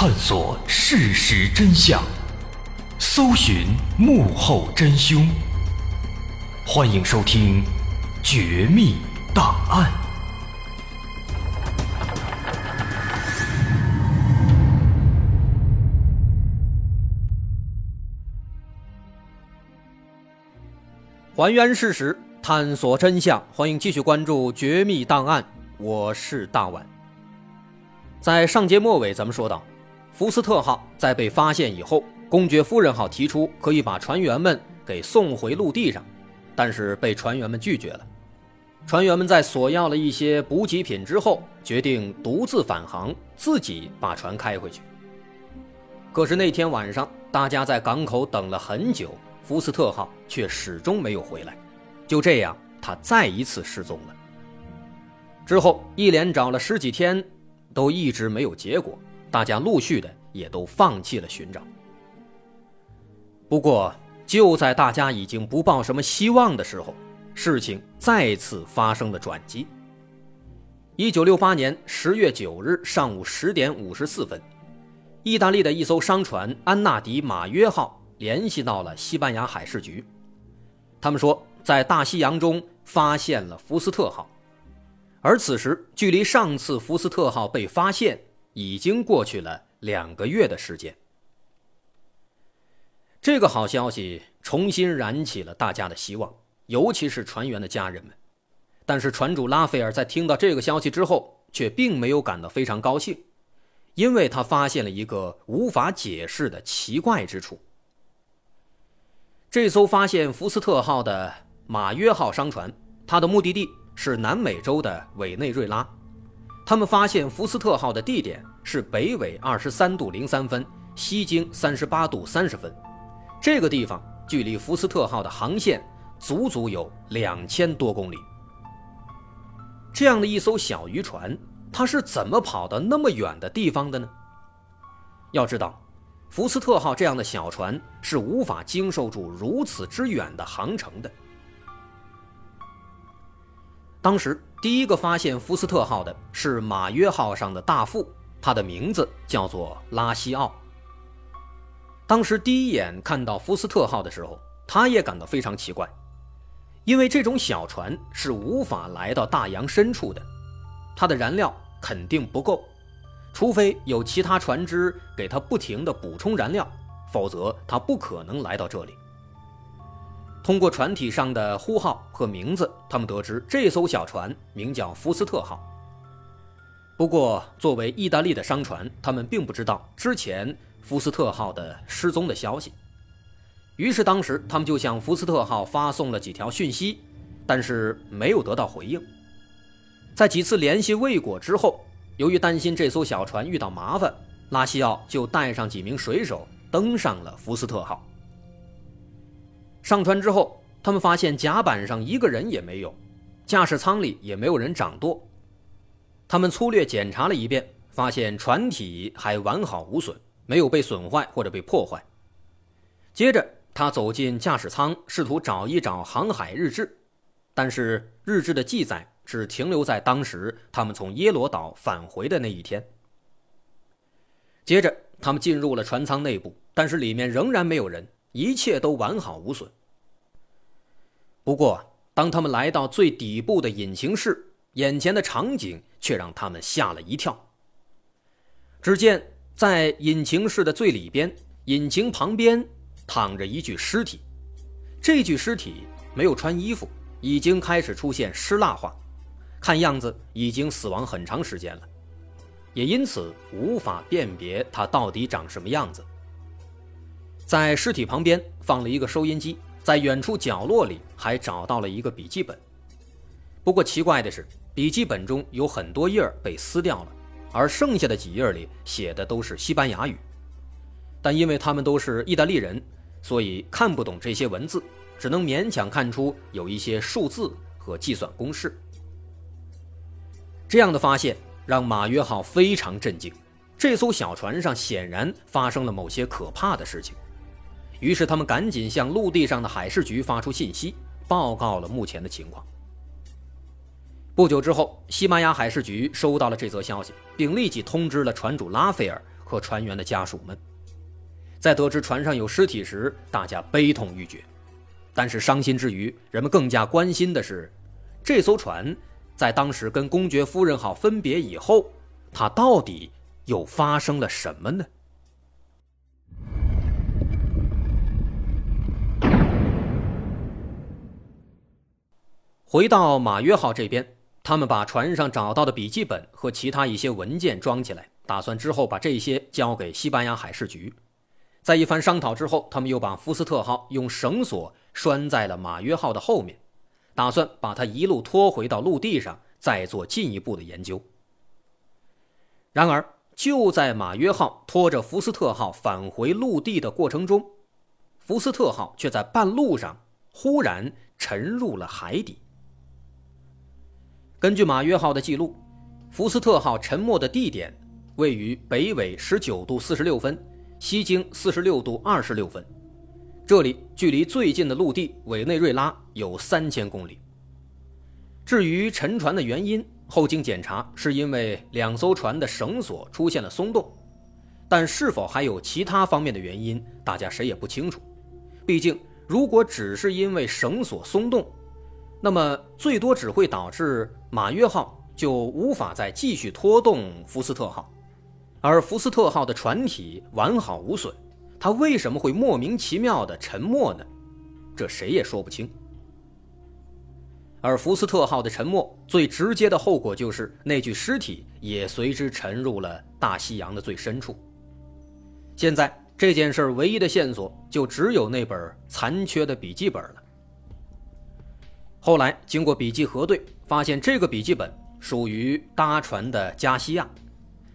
探索事实真相，搜寻幕后真凶。欢迎收听《绝密档案》。还原事实，探索真相。欢迎继续关注《绝密档案》，我是大碗。在上节末尾，咱们说到，福斯特号在被发现以后，公爵夫人号提出可以把船员们给送回陆地上，但是被船员们拒绝了。船员们在索要了一些补给品之后，决定独自返航，自己把船开回去。可是那天晚上，大家在港口等了很久，福斯特号却始终没有回来。就这样，他再一次失踪了。之后一连找了十几天。都一直没有结果，大家陆续的也都放弃了寻找。不过，就在大家已经不抱什么希望的时候，事情再次发生了转机。一九六八年十月九日上午十点五十四分，意大利的一艘商船“安纳迪马约号”联系到了西班牙海事局，他们说在大西洋中发现了福斯特号。而此时，距离上次福斯特号被发现已经过去了两个月的时间。这个好消息重新燃起了大家的希望，尤其是船员的家人们。但是，船主拉斐尔在听到这个消息之后，却并没有感到非常高兴，因为他发现了一个无法解释的奇怪之处。这艘发现福斯特号的马约号商船，它的目的地。是南美洲的委内瑞拉，他们发现福斯特号的地点是北纬二十三度零三分，西经三十八度三十分，这个地方距离福斯特号的航线足足有两千多公里。这样的一艘小渔船，它是怎么跑到那么远的地方的呢？要知道，福斯特号这样的小船是无法经受住如此之远的航程的。当时第一个发现福斯特号的是马约号上的大副，他的名字叫做拉西奥。当时第一眼看到福斯特号的时候，他也感到非常奇怪，因为这种小船是无法来到大洋深处的，它的燃料肯定不够，除非有其他船只给它不停地补充燃料，否则它不可能来到这里。通过船体上的呼号和名字，他们得知这艘小船名叫福斯特号。不过，作为意大利的商船，他们并不知道之前福斯特号的失踪的消息。于是，当时他们就向福斯特号发送了几条讯息，但是没有得到回应。在几次联系未果之后，由于担心这艘小船遇到麻烦，拉西奥就带上几名水手登上了福斯特号。上船之后，他们发现甲板上一个人也没有，驾驶舱里也没有人掌舵。他们粗略检查了一遍，发现船体还完好无损，没有被损坏或者被破坏。接着，他走进驾驶舱，试图找一找航海日志，但是日志的记载只停留在当时他们从耶罗岛返回的那一天。接着，他们进入了船舱内部，但是里面仍然没有人。一切都完好无损。不过，当他们来到最底部的引擎室，眼前的场景却让他们吓了一跳。只见在引擎室的最里边，引擎旁边躺着一具尸体。这具尸体没有穿衣服，已经开始出现尸蜡化，看样子已经死亡很长时间了，也因此无法辨别它到底长什么样子。在尸体旁边放了一个收音机，在远处角落里还找到了一个笔记本。不过奇怪的是，笔记本中有很多页被撕掉了，而剩下的几页里写的都是西班牙语。但因为他们都是意大利人，所以看不懂这些文字，只能勉强看出有一些数字和计算公式。这样的发现让马约号非常震惊，这艘小船上显然发生了某些可怕的事情。于是他们赶紧向陆地上的海事局发出信息，报告了目前的情况。不久之后，西班牙海事局收到了这则消息，并立即通知了船主拉斐尔和船员的家属们。在得知船上有尸体时，大家悲痛欲绝。但是伤心之余，人们更加关心的是，这艘船在当时跟公爵夫人号分别以后，它到底又发生了什么呢？回到马约号这边，他们把船上找到的笔记本和其他一些文件装起来，打算之后把这些交给西班牙海事局。在一番商讨之后，他们又把福斯特号用绳索拴在了马约号的后面，打算把它一路拖回到陆地上，再做进一步的研究。然而，就在马约号拖着福斯特号返回陆地的过程中，福斯特号却在半路上忽然沉入了海底。根据马约号的记录，福斯特号沉没的地点位于北纬十九度四十六分，西经四十六度二十六分，这里距离最近的陆地委内瑞拉有三千公里。至于沉船的原因，后经检查是因为两艘船的绳索出现了松动，但是否还有其他方面的原因，大家谁也不清楚。毕竟，如果只是因为绳索松动，那么最多只会导致马约号就无法再继续拖动福斯特号，而福斯特号的船体完好无损，它为什么会莫名其妙的沉没呢？这谁也说不清。而福斯特号的沉没最直接的后果就是那具尸体也随之沉入了大西洋的最深处。现在这件事唯一的线索就只有那本残缺的笔记本了。后来经过笔记核对，发现这个笔记本属于搭船的加西亚。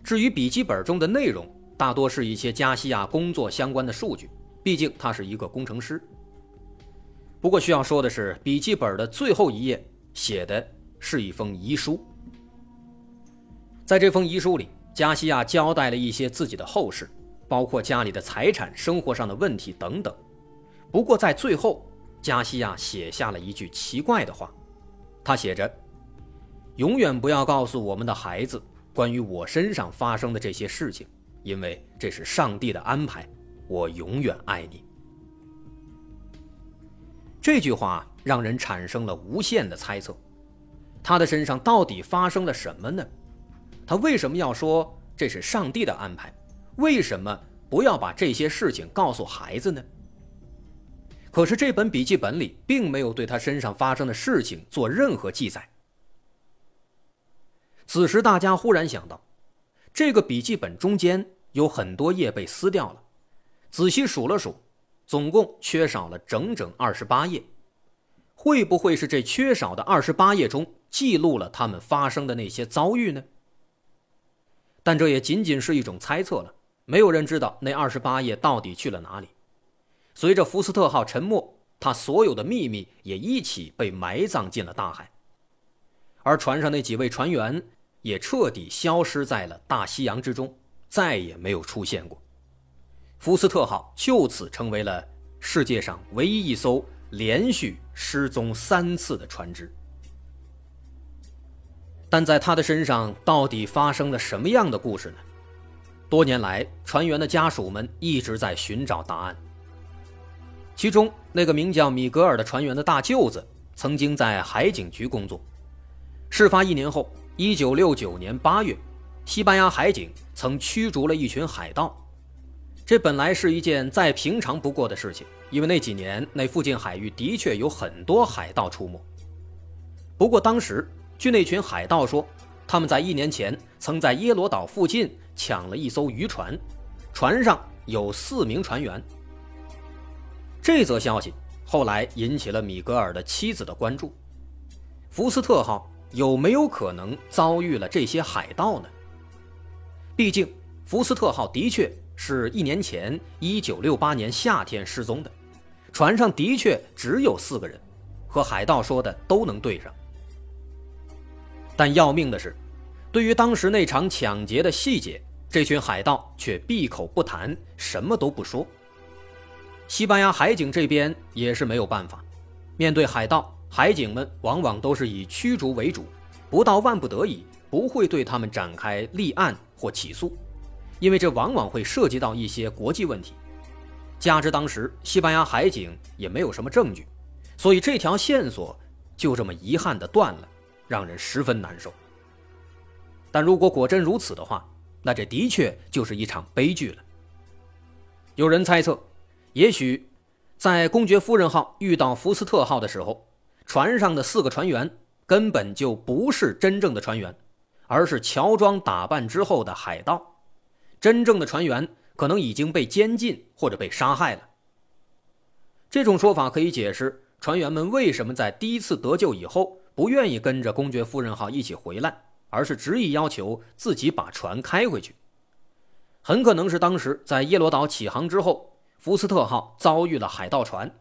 至于笔记本中的内容，大多是一些加西亚工作相关的数据，毕竟他是一个工程师。不过需要说的是，笔记本的最后一页写的是一封遗书。在这封遗书里，加西亚交代了一些自己的后事，包括家里的财产、生活上的问题等等。不过在最后，加西亚写下了一句奇怪的话，他写着：“永远不要告诉我们的孩子关于我身上发生的这些事情，因为这是上帝的安排。我永远爱你。”这句话让人产生了无限的猜测：他的身上到底发生了什么呢？他为什么要说这是上帝的安排？为什么不要把这些事情告诉孩子呢？可是这本笔记本里并没有对他身上发生的事情做任何记载。此时，大家忽然想到，这个笔记本中间有很多页被撕掉了。仔细数了数，总共缺少了整整二十八页。会不会是这缺少的二十八页中记录了他们发生的那些遭遇呢？但这也仅仅是一种猜测了。没有人知道那二十八页到底去了哪里。随着福斯特号沉没，他所有的秘密也一起被埋葬进了大海，而船上那几位船员也彻底消失在了大西洋之中，再也没有出现过。福斯特号就此成为了世界上唯一一艘连续失踪三次的船只。但在他的身上到底发生了什么样的故事呢？多年来，船员的家属们一直在寻找答案。其中那个名叫米格尔的船员的大舅子，曾经在海警局工作。事发一年后，一九六九年八月，西班牙海警曾驱逐了一群海盗。这本来是一件再平常不过的事情，因为那几年那附近海域的确有很多海盗出没。不过当时，据那群海盗说，他们在一年前曾在耶罗岛附近抢了一艘渔船，船上有四名船员。这则消息后来引起了米格尔的妻子的关注。福斯特号有没有可能遭遇了这些海盗呢？毕竟福斯特号的确是一年前一九六八年夏天失踪的，船上的确只有四个人，和海盗说的都能对上。但要命的是，对于当时那场抢劫的细节，这群海盗却闭口不谈，什么都不说。西班牙海警这边也是没有办法，面对海盗，海警们往往都是以驱逐为主，不到万不得已不会对他们展开立案或起诉，因为这往往会涉及到一些国际问题，加之当时西班牙海警也没有什么证据，所以这条线索就这么遗憾的断了，让人十分难受。但如果果真如此的话，那这的确就是一场悲剧了。有人猜测，也许在公爵夫人号遇到福斯特号的时候，船上的四个船员根本就不是真正的船员，而是乔装打扮之后的海盗。真正的船员可能已经被监禁或者被杀害了。这种说法可以解释船员们为什么在第一次得救以后不愿意跟着公爵夫人号一起回来，而是执意要求自己把船开回去。很可能是当时在耶罗岛起航之后，福斯特号遭遇了海盗船，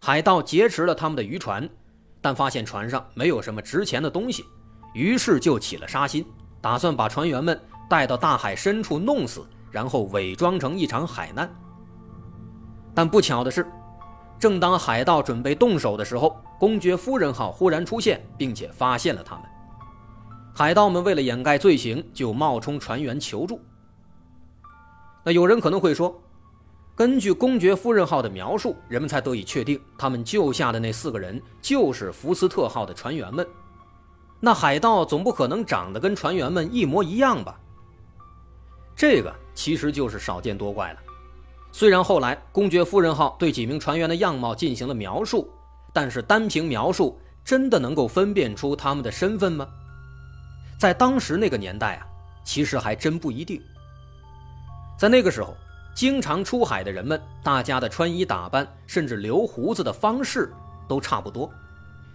海盗劫持了他们的渔船，但发现船上没有什么值钱的东西，于是就起了杀心，打算把船员们。带到大海深处弄死，然后伪装成一场海难。但不巧的是，正当海盗准备动手的时候，公爵夫人号忽然出现，并且发现了他们。海盗们为了掩盖罪行，就冒充船员求助。那有人可能会说，根据公爵夫人号的描述，人们才得以确定他们救下的那四个人就是福斯特号的船员们。那海盗总不可能长得跟船员们一模一样吧？这个其实就是少见多怪了。虽然后来公爵夫人号对几名船员的样貌进行了描述，但是单凭描述真的能够分辨出他们的身份吗？在当时那个年代啊，其实还真不一定。在那个时候，经常出海的人们，大家的穿衣打扮，甚至留胡子的方式都差不多，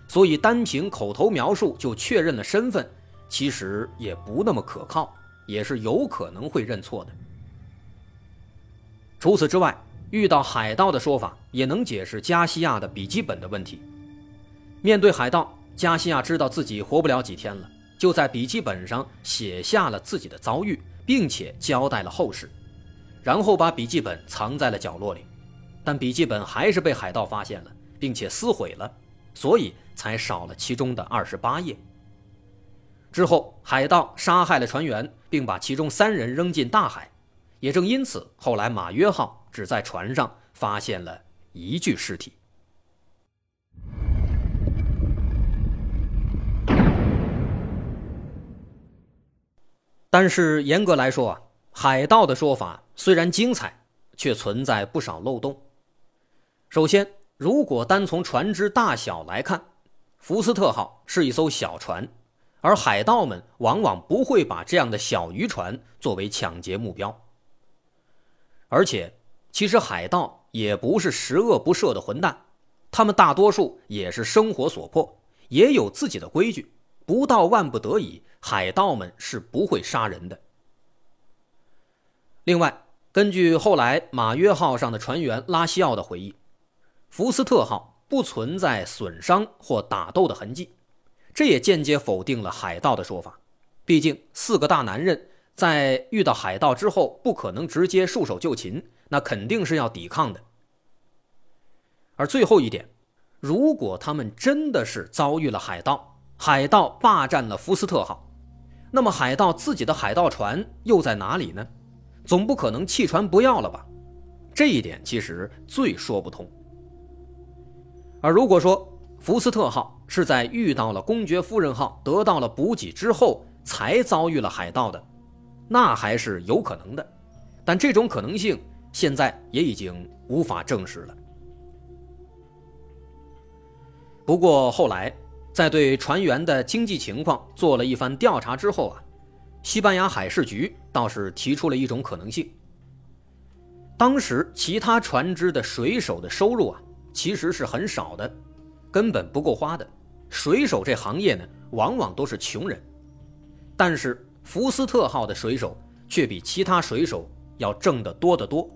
所以单凭口头描述就确认了身份，其实也不那么可靠。也是有可能会认错的。除此之外，遇到海盗的说法也能解释加西亚的笔记本的问题。面对海盗，加西亚知道自己活不了几天了，就在笔记本上写下了自己的遭遇，并且交代了后事，然后把笔记本藏在了角落里。但笔记本还是被海盗发现了，并且撕毁了，所以才少了其中的二十八页。之后，海盗杀害了船员，并把其中三人扔进大海。也正因此，后来马约号只在船上发现了一具尸体。但是严格来说啊，海盗的说法虽然精彩，却存在不少漏洞。首先，如果单从船只大小来看，福斯特号是一艘小船。而海盗们往往不会把这样的小渔船作为抢劫目标，而且，其实海盗也不是十恶不赦的混蛋，他们大多数也是生活所迫，也有自己的规矩，不到万不得已，海盗们是不会杀人的。另外，根据后来马约号上的船员拉西奥的回忆，福斯特号不存在损伤或打斗的痕迹。这也间接否定了海盗的说法，毕竟四个大男人在遇到海盗之后，不可能直接束手就擒，那肯定是要抵抗的。而最后一点，如果他们真的是遭遇了海盗，海盗霸占了福斯特号，那么海盗自己的海盗船又在哪里呢？总不可能弃船不要了吧？这一点其实最说不通。而如果说，福斯特号是在遇到了公爵夫人号，得到了补给之后，才遭遇了海盗的，那还是有可能的，但这种可能性现在也已经无法证实了。不过后来，在对船员的经济情况做了一番调查之后啊，西班牙海事局倒是提出了一种可能性：当时其他船只的水手的收入啊，其实是很少的。根本不够花的，水手这行业呢，往往都是穷人，但是福斯特号的水手却比其他水手要挣得多得多。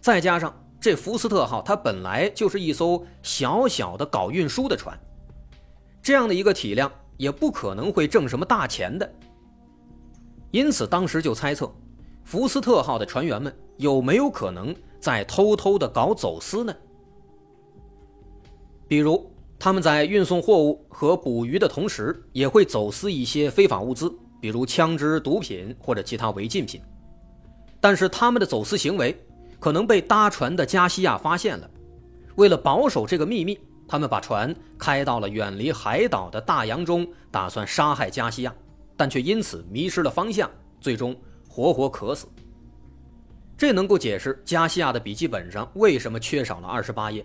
再加上这福斯特号它本来就是一艘小小的搞运输的船，这样的一个体量也不可能会挣什么大钱的。因此当时就猜测，福斯特号的船员们有没有可能在偷偷的搞走私呢？比如，他们在运送货物和捕鱼的同时，也会走私一些非法物资，比如枪支、毒品或者其他违禁品。但是他们的走私行为可能被搭船的加西亚发现了。为了保守这个秘密，他们把船开到了远离海岛的大洋中，打算杀害加西亚，但却因此迷失了方向，最终活活渴死。这能够解释加西亚的笔记本上为什么缺少了二十八页，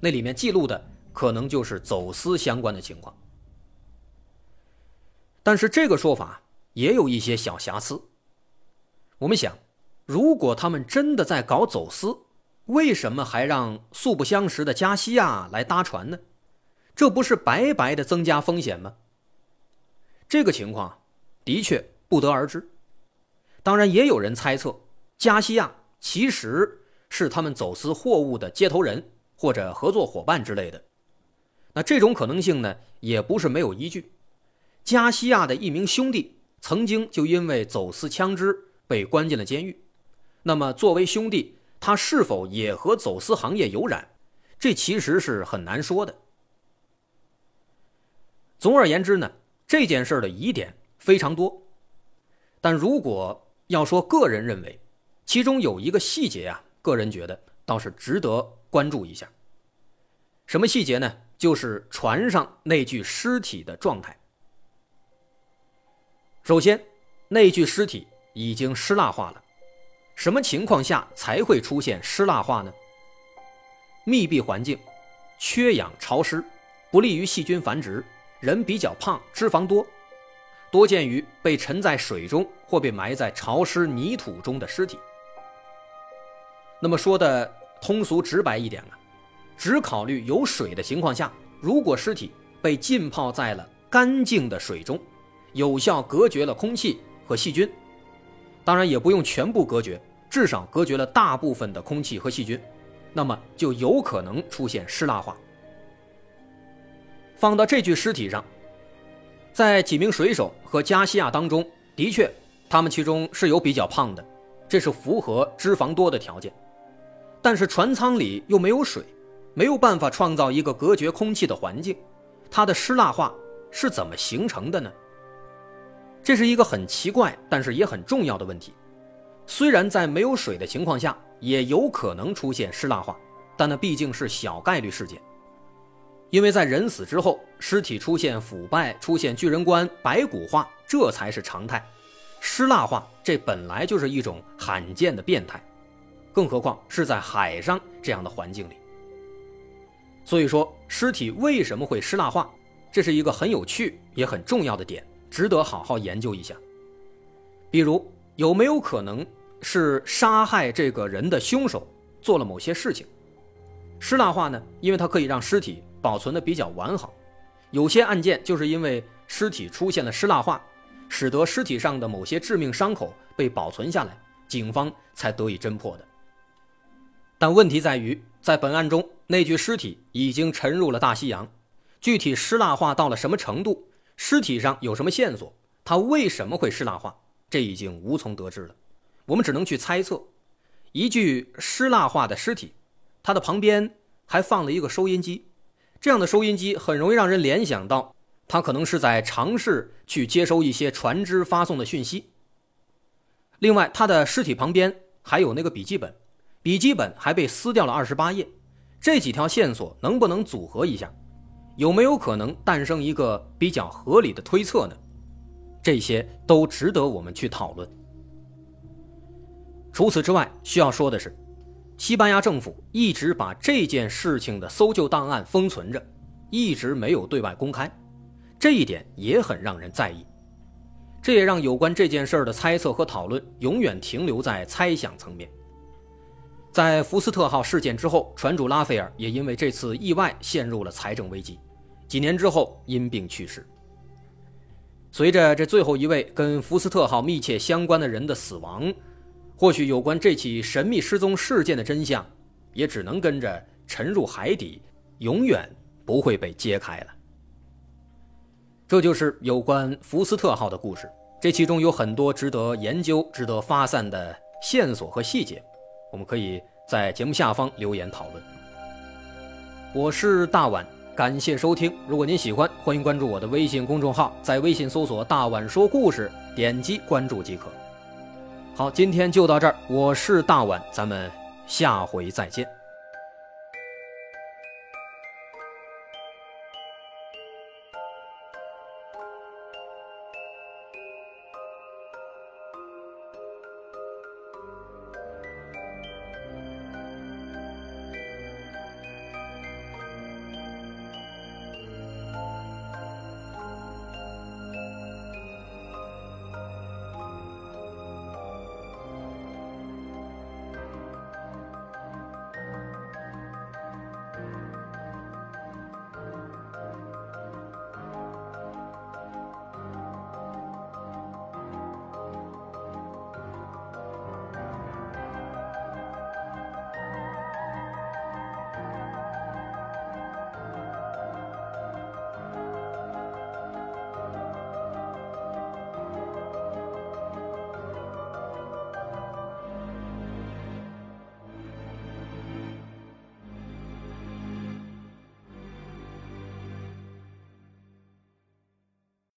那里面记录的可能就是走私相关的情况。但是这个说法也有一些小瑕疵。我们想，如果他们真的在搞走私，为什么还让素不相识的加西亚来搭船呢？这不是白白的增加风险吗？这个情况的确不得而知。当然，也有人猜测。加西亚其实是他们走私货物的接头人或者合作伙伴之类的，那这种可能性呢，也不是没有依据。加西亚的一名兄弟曾经就因为走私枪支被关进了监狱，那么作为兄弟，他是否也和走私行业有染，这其实是很难说的。总而言之呢，这件事的疑点非常多，但如果要说个人认为，其中有一个细节啊，个人觉得倒是值得关注一下。什么细节呢？就是船上那具尸体的状态。首先，那具尸体已经湿蜡化了。什么情况下才会出现湿蜡化呢？密闭环境，缺氧潮湿，不利于细菌繁殖。人比较胖，脂肪多，多见于被沉在水中或被埋在潮湿泥土中的尸体。那么说的通俗直白一点啊，只考虑有水的情况下，如果尸体被浸泡在了干净的水中，有效隔绝了空气和细菌，当然也不用全部隔绝，至少隔绝了大部分的空气和细菌，那么就有可能出现湿蜡化。放到这具尸体上，在几名水手和加西亚当中，的确，他们其中是有比较胖的，这是符合脂肪多的条件。但是船舱里又没有水，没有办法创造一个隔绝空气的环境，它的湿蜡化是怎么形成的呢？这是一个很奇怪，但是也很重要的问题。虽然在没有水的情况下也有可能出现湿蜡化，但那毕竟是小概率事件。因为在人死之后，尸体出现腐败、出现巨人观、白骨化，这才是常态。尸蜡化这本来就是一种罕见的变态。更何况是在海上这样的环境里，所以说尸体为什么会尸蜡化，这是一个很有趣也很重要的点，值得好好研究一下。比如有没有可能是杀害这个人的凶手做了某些事情？尸蜡化呢？因为它可以让尸体保存的比较完好，有些案件就是因为尸体出现了湿蜡化，使得尸体上的某些致命伤口被保存下来，警方才得以侦破的。但问题在于，在本案中，那具尸体已经沉入了大西洋，具体湿蜡化到了什么程度，尸体上有什么线索，它为什么会湿蜡化，这已经无从得知了。我们只能去猜测。一具湿蜡化的尸体，它的旁边还放了一个收音机，这样的收音机很容易让人联想到，它可能是在尝试去接收一些船只发送的讯息。另外，他的尸体旁边还有那个笔记本。笔记本还被撕掉了二十八页，这几条线索能不能组合一下？有没有可能诞生一个比较合理的推测呢？这些都值得我们去讨论。除此之外，需要说的是，西班牙政府一直把这件事情的搜救档案封存着，一直没有对外公开，这一点也很让人在意。这也让有关这件事儿的猜测和讨论永远停留在猜想层面。在福斯特号事件之后，船主拉斐尔也因为这次意外陷入了财政危机，几年之后因病去世。随着这最后一位跟福斯特号密切相关的人的死亡，或许有关这起神秘失踪事件的真相，也只能跟着沉入海底，永远不会被揭开了。这就是有关福斯特号的故事，这其中有很多值得研究、值得发散的线索和细节。我们可以在节目下方留言讨论。我是大碗，感谢收听。如果您喜欢，欢迎关注我的微信公众号，在微信搜索“大碗说故事”，点击关注即可。好，今天就到这儿，我是大碗，咱们下回再见。